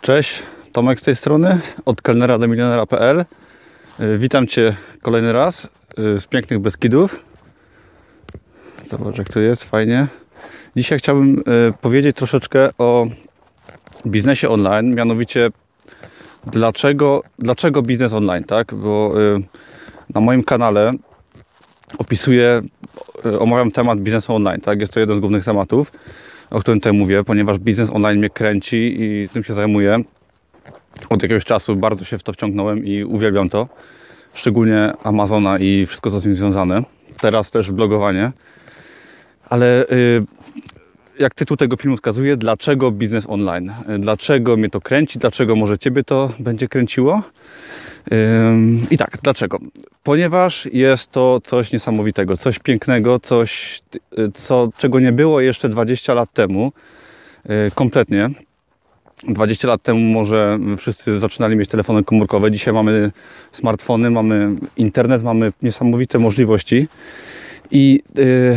Cześć, Tomek z tej strony, od kelnera do milionera.pl. Y, Witam Cię kolejny raz y, z pięknych Beskidów. Zobacz jak tu jest, fajnie. Dzisiaj chciałbym y, powiedzieć troszeczkę o biznesie online, mianowicie dlaczego, dlaczego biznes online, tak? Bo na moim kanale opisuję, omawiam temat biznesu online, tak? Jest to jeden z głównych tematów o którym tutaj mówię, ponieważ biznes online mnie kręci i tym się zajmuję. Od jakiegoś czasu bardzo się w to wciągnąłem i uwielbiam to. Szczególnie Amazona i wszystko co z nim związane. Teraz też blogowanie. Ale y, jak tytuł tego filmu wskazuje, dlaczego biznes online? Dlaczego mnie to kręci? Dlaczego może Ciebie to będzie kręciło? I tak, dlaczego? Ponieważ jest to coś niesamowitego, coś pięknego, coś, y, co, czego nie było jeszcze 20 lat temu. Y, kompletnie. 20 lat temu może wszyscy zaczynali mieć telefony komórkowe. Dzisiaj mamy smartfony, mamy internet, mamy niesamowite możliwości. I yy,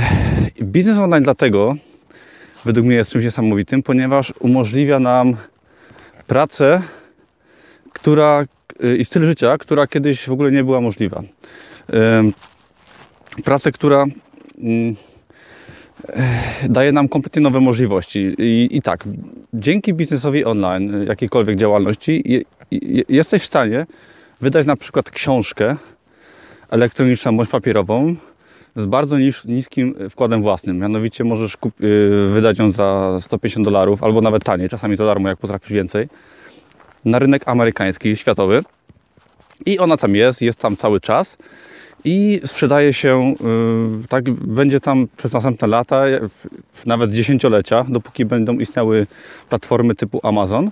biznes online dlatego według mnie jest czymś niesamowitym, ponieważ umożliwia nam pracę, która i styl życia, która kiedyś w ogóle nie była możliwa. Pracę, która mm, daje nam kompletnie nowe możliwości. I, I, tak, dzięki biznesowi online, jakiejkolwiek działalności, jesteś w stanie wydać na przykład książkę elektroniczną bądź papierową z bardzo niskim wkładem własnym. Mianowicie możesz y, wydać ją za 150 dolarów albo nawet taniej, czasami za darmo, jak potrafisz więcej na rynek amerykański, światowy. I ona tam jest, jest tam cały czas i sprzedaje się, yy, tak będzie tam przez następne lata, nawet dziesięciolecia, dopóki będą istniały platformy typu Amazon.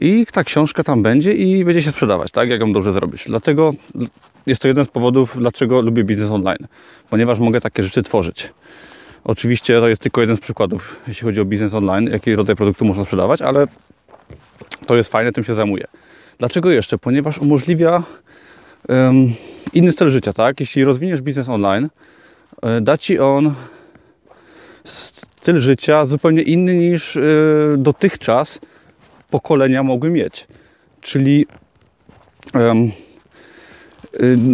I ta książka tam będzie i będzie się sprzedawać, tak? Jak ją dobrze zrobić. Dlatego jest to jeden z powodów, dlaczego lubię biznes online, ponieważ mogę takie rzeczy tworzyć. Oczywiście to jest tylko jeden z przykładów, jeśli chodzi o biznes online, jaki rodzaj produktu można sprzedawać, ale to jest fajne, tym się zajmuję. Dlaczego jeszcze? Ponieważ umożliwia um, inny styl życia, tak? Jeśli rozwiniesz biznes online, e, da Ci on styl życia zupełnie inny niż y, dotychczas pokolenia mogły mieć. Czyli um,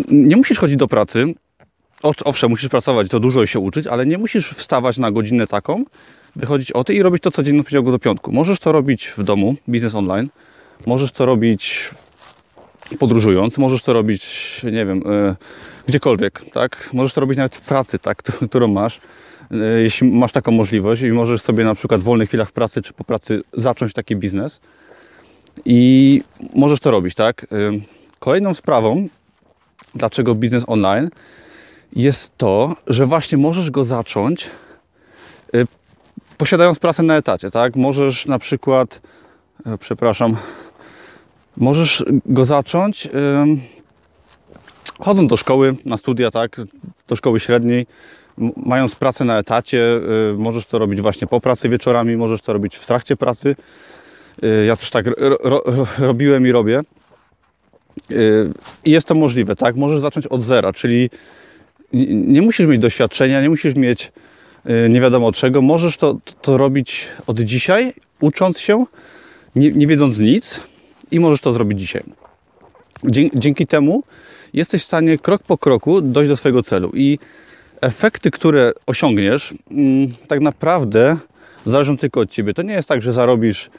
nie musisz chodzić do pracy. Owszem, musisz pracować, to dużo się uczyć, ale nie musisz wstawać na godzinę taką, wychodzić o ty i robić to codziennie od poniedziałku do piątku. Możesz to robić w domu, biznes online. Możesz to robić podróżując, możesz to robić, nie wiem, yy, gdziekolwiek, tak? Możesz to robić nawet w pracy, tak, którą masz. Yy, jeśli masz taką możliwość i możesz sobie na przykład w wolnych chwilach pracy czy po pracy zacząć taki biznes i możesz to robić, tak? Yy, kolejną sprawą, dlaczego biznes online, jest to, że właśnie możesz go zacząć posiadając pracę na etacie, tak? Możesz na przykład, e, przepraszam, możesz go zacząć chodząc do szkoły, na studia, tak? Do szkoły średniej, mając pracę na etacie, e, możesz to robić właśnie po pracy wieczorami, możesz to robić w trakcie pracy. E, ja też tak ro, ro, robiłem i robię. I jest to możliwe, tak? Możesz zacząć od zera, czyli nie musisz mieć doświadczenia, nie musisz mieć Y, nie wiadomo czego, możesz to, to robić od dzisiaj, ucząc się, nie, nie wiedząc nic i możesz to zrobić dzisiaj. Dzięki, dzięki temu jesteś w stanie krok po kroku dojść do swojego celu i efekty, które osiągniesz, mm, tak naprawdę zależą tylko od Ciebie. To nie jest tak, że zarobisz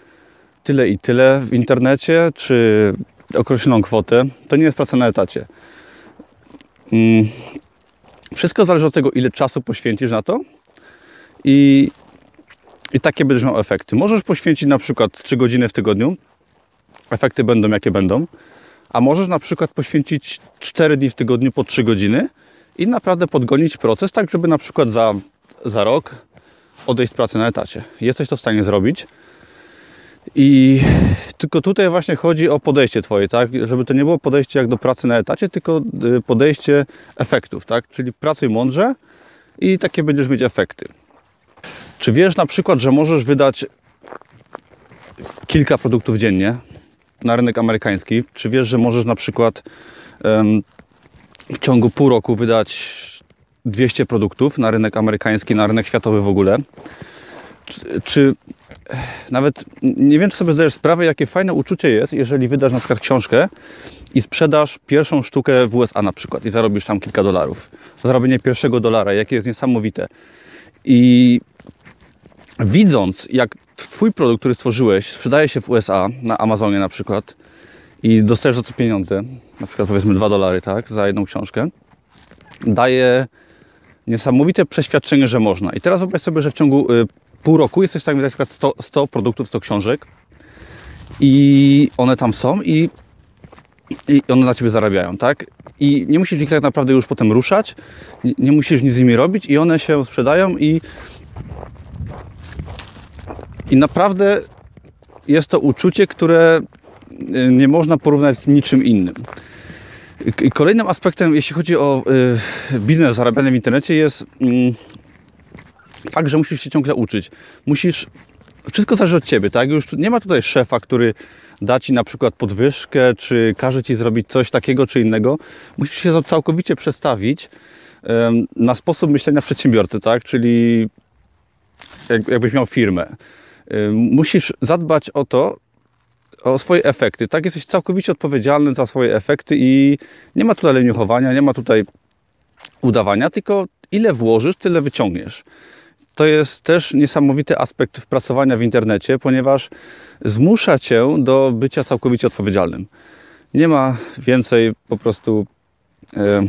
tyle i tyle w internecie, czy określoną kwotę. To nie jest praca na etacie. Mm, wszystko zależy od tego, ile czasu poświęcisz na to i, i takie będziesz miał efekty. Możesz poświęcić na przykład 3 godziny w tygodniu, efekty będą jakie będą, a możesz na przykład poświęcić 4 dni w tygodniu po 3 godziny i naprawdę podgonić proces, tak żeby na przykład za, za rok odejść z pracy na etacie. Jesteś to w stanie zrobić. I tylko tutaj właśnie chodzi o podejście Twoje, tak? Żeby to nie było podejście jak do pracy na etacie, tylko y, podejście efektów, tak? Czyli pracuj mądrze i takie będziesz mieć efekty. Czy wiesz na przykład, że możesz wydać kilka produktów dziennie na rynek amerykański? Czy wiesz, że możesz na przykład w ciągu pół roku wydać 200 produktów na rynek amerykański, na rynek światowy w ogóle? czy, czy nawet nie wiem, czy sobie zdajesz sprawę, jakie fajne uczucie jest, jeżeli wydasz na przykład książkę i sprzedasz pierwszą sztukę w USA na przykład i zarobisz tam kilka dolarów. Zarobienie pierwszego dolara, jakie jest niesamowite. I widząc, jak Twój produkt, który stworzyłeś, sprzedaje się w USA, na Amazonie na przykład, i dostajesz za to pieniądze, na przykład powiedzmy 2 dolary, tak, za jedną książkę, daje niesamowite przeświadczenie, że można. I teraz wyobraź sobie, że w ciągu y, pół roku jesteś w stanie wydać na przykład 100, 100 produktów, 100 książek i one tam są i, i one na Ciebie zarabiają, tak? I nie musisz ich tak naprawdę już potem ruszać, nie, nie musisz nic z nimi robić i one się sprzedają i i naprawdę jest to uczucie, które y, nie można porównać z niczym innym. Kolejnym aspektem, jeśli chodzi o y, biznes, zarabianie w internecie, jest mm, fakt, że musisz się ciągle uczyć. Musisz. Wszystko zależy od ciebie, tak? Już nie ma tutaj szefa, który da ci na przykład podwyżkę, czy każe ci zrobić coś takiego czy innego. Musisz się całkowicie przestawić na sposób myślenia przedsiębiorcy, tak? Czyli jakbyś miał firmę. Musisz zadbać o to, o swoje efekty. Tak, jesteś całkowicie odpowiedzialny za swoje efekty i nie ma tutaj leniuchowania, nie ma tutaj udawania, tylko ile włożysz, tyle wyciągniesz. To jest też niesamowity aspekt wpracowania w internecie, ponieważ zmusza cię do bycia całkowicie odpowiedzialnym. Nie ma więcej po prostu e,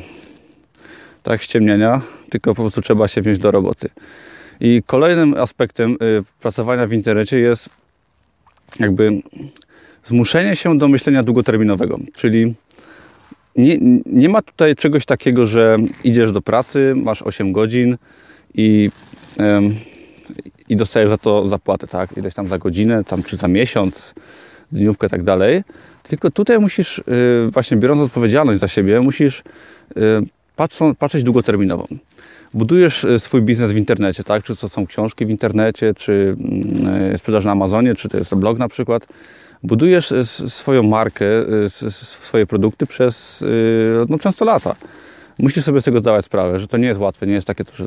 tak ściemnienia, tylko po prostu trzeba się wziąć do roboty. I kolejnym aspektem e, pracowania w internecie jest jakby zmuszenie się do myślenia długoterminowego, czyli nie, nie ma tutaj czegoś takiego, że idziesz do pracy, masz 8 godzin i, ym, i dostajesz za to zapłatę, tak? Ileś tam za godzinę, tam czy za miesiąc, dniówkę i tak dalej. Tylko tutaj musisz, yy, właśnie biorąc odpowiedzialność za siebie, musisz yy, patrzą, patrzeć długoterminowo. Budujesz y, swój biznes w internecie, tak? Czy to są książki w internecie, czy yy, sprzedaż na Amazonie, czy to jest blog na przykład budujesz e, swoją markę, e, swoje produkty przez e, no, często lata. Musisz sobie z tego zdawać sprawę, że to nie jest łatwe, nie jest takie, że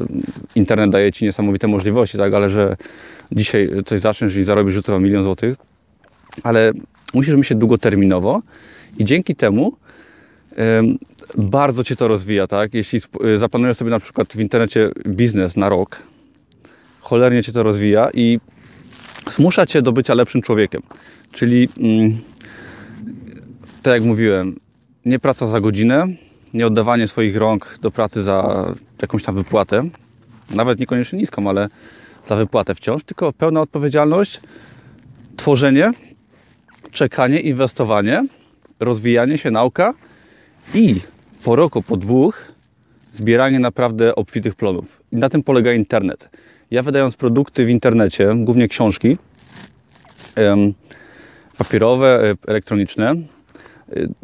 internet daje Ci niesamowite możliwości, tak, ale że dzisiaj coś zaczniesz i zarobisz jutro milion złotych, ale musisz myśleć długoterminowo i dzięki temu bardzo Cię to rozwija, tak? Jeśli zaplanujesz sobie na przykład w internecie biznes na rok, cholernie Cię to rozwija i zmusza Cię do bycia lepszym człowiekiem. Czyli, mm, tak jak mówiłem, nie praca za godzinę, nie oddawanie swoich rąk do pracy za jakąś tam wypłatę, nawet niekoniecznie niską, ale za wypłatę wciąż, tylko pełna odpowiedzialność, tworzenie, czekanie, inwestowanie, rozwijanie się, nauka i po roku, po dwóch, zbieranie naprawdę obfitych plonów. I na tym polega internet. Ja wydając produkty w internecie, głównie książki, papierowe, e, elektroniczne. E,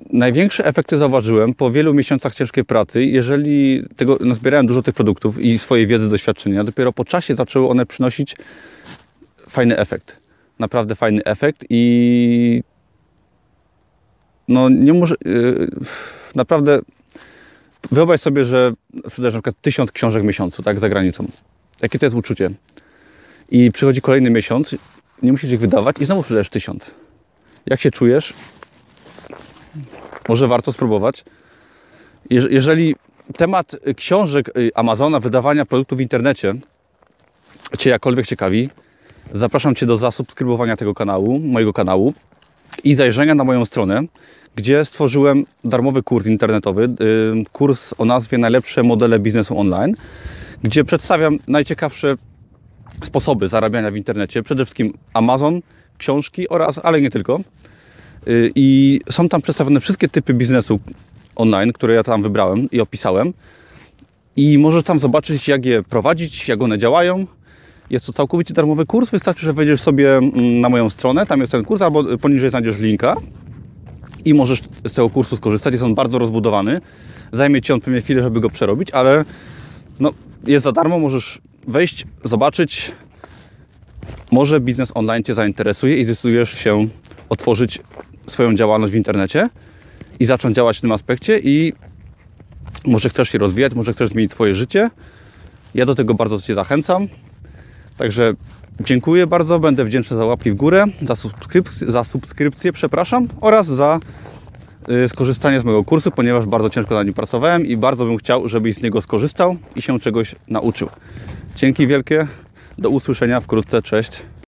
największe efekty zauważyłem po wielu miesiącach ciężkiej pracy, jeżeli tego, no, zbierałem dużo tych produktów i swojej wiedzy, doświadczenia, dopiero po czasie zaczęły one przynosić fajny efekt. Naprawdę fajny efekt i no nie może, yy, naprawdę wyobraź sobie, że sprzedasz na przykład tysiąc książek w miesiącu, tak, za granicą. Jakie to jest uczucie? I przychodzi kolejny miesiąc, nie musisz ich wydawać i znowu sprzedajesz tysiąc. Jak się czujesz? Może warto spróbować. Jeżeli temat książek y, Amazona, wydawania produktów w internecie Cię jakkolwiek ciekawi, zapraszam Cię do zasubskrybowania tego kanału, mojego kanału i zajrzenia na moją stronę, gdzie stworzyłem darmowy kurs internetowy, kurs o nazwie Najlepsze modele biznesu online, gdzie przedstawiam najciekawsze sposoby zarabiania w internecie, przede wszystkim Amazon, książki oraz, ale nie tylko. Y, I są tam przedstawione wszystkie typy biznesu online, które ja tam wybrałem i opisałem. I możesz tam zobaczyć, jak je prowadzić, jak one działają. Jest to całkowicie darmowy kurs. Wystarczy, że wejdziesz sobie mm, na moją stronę, tam jest ten kurs, albo poniżej znajdziesz linka i możesz z tego kursu skorzystać. Jest on bardzo rozbudowany. Zajmie Ci on pewnie chwilę, żeby go przerobić, ale no, jest za darmo. Możesz wejść, zobaczyć, może biznes online Cię zainteresuje i zdecydujesz się otworzyć swoją działalność w internecie i zacząć działać w tym aspekcie i może chcesz się rozwijać, może chcesz zmienić swoje życie. Ja do tego bardzo Cię zachęcam. Także dziękuję bardzo, będę wdzięczny za łapki w górę, za, za subskrypcję, przepraszam, oraz za y, skorzystanie z mojego kursu, ponieważ bardzo ciężko na nim pracowałem i bardzo bym chciał, żebyś z niego skorzystał i się czegoś nauczył. Dzięki wielkie, do usłyszenia wkrótce, cześć.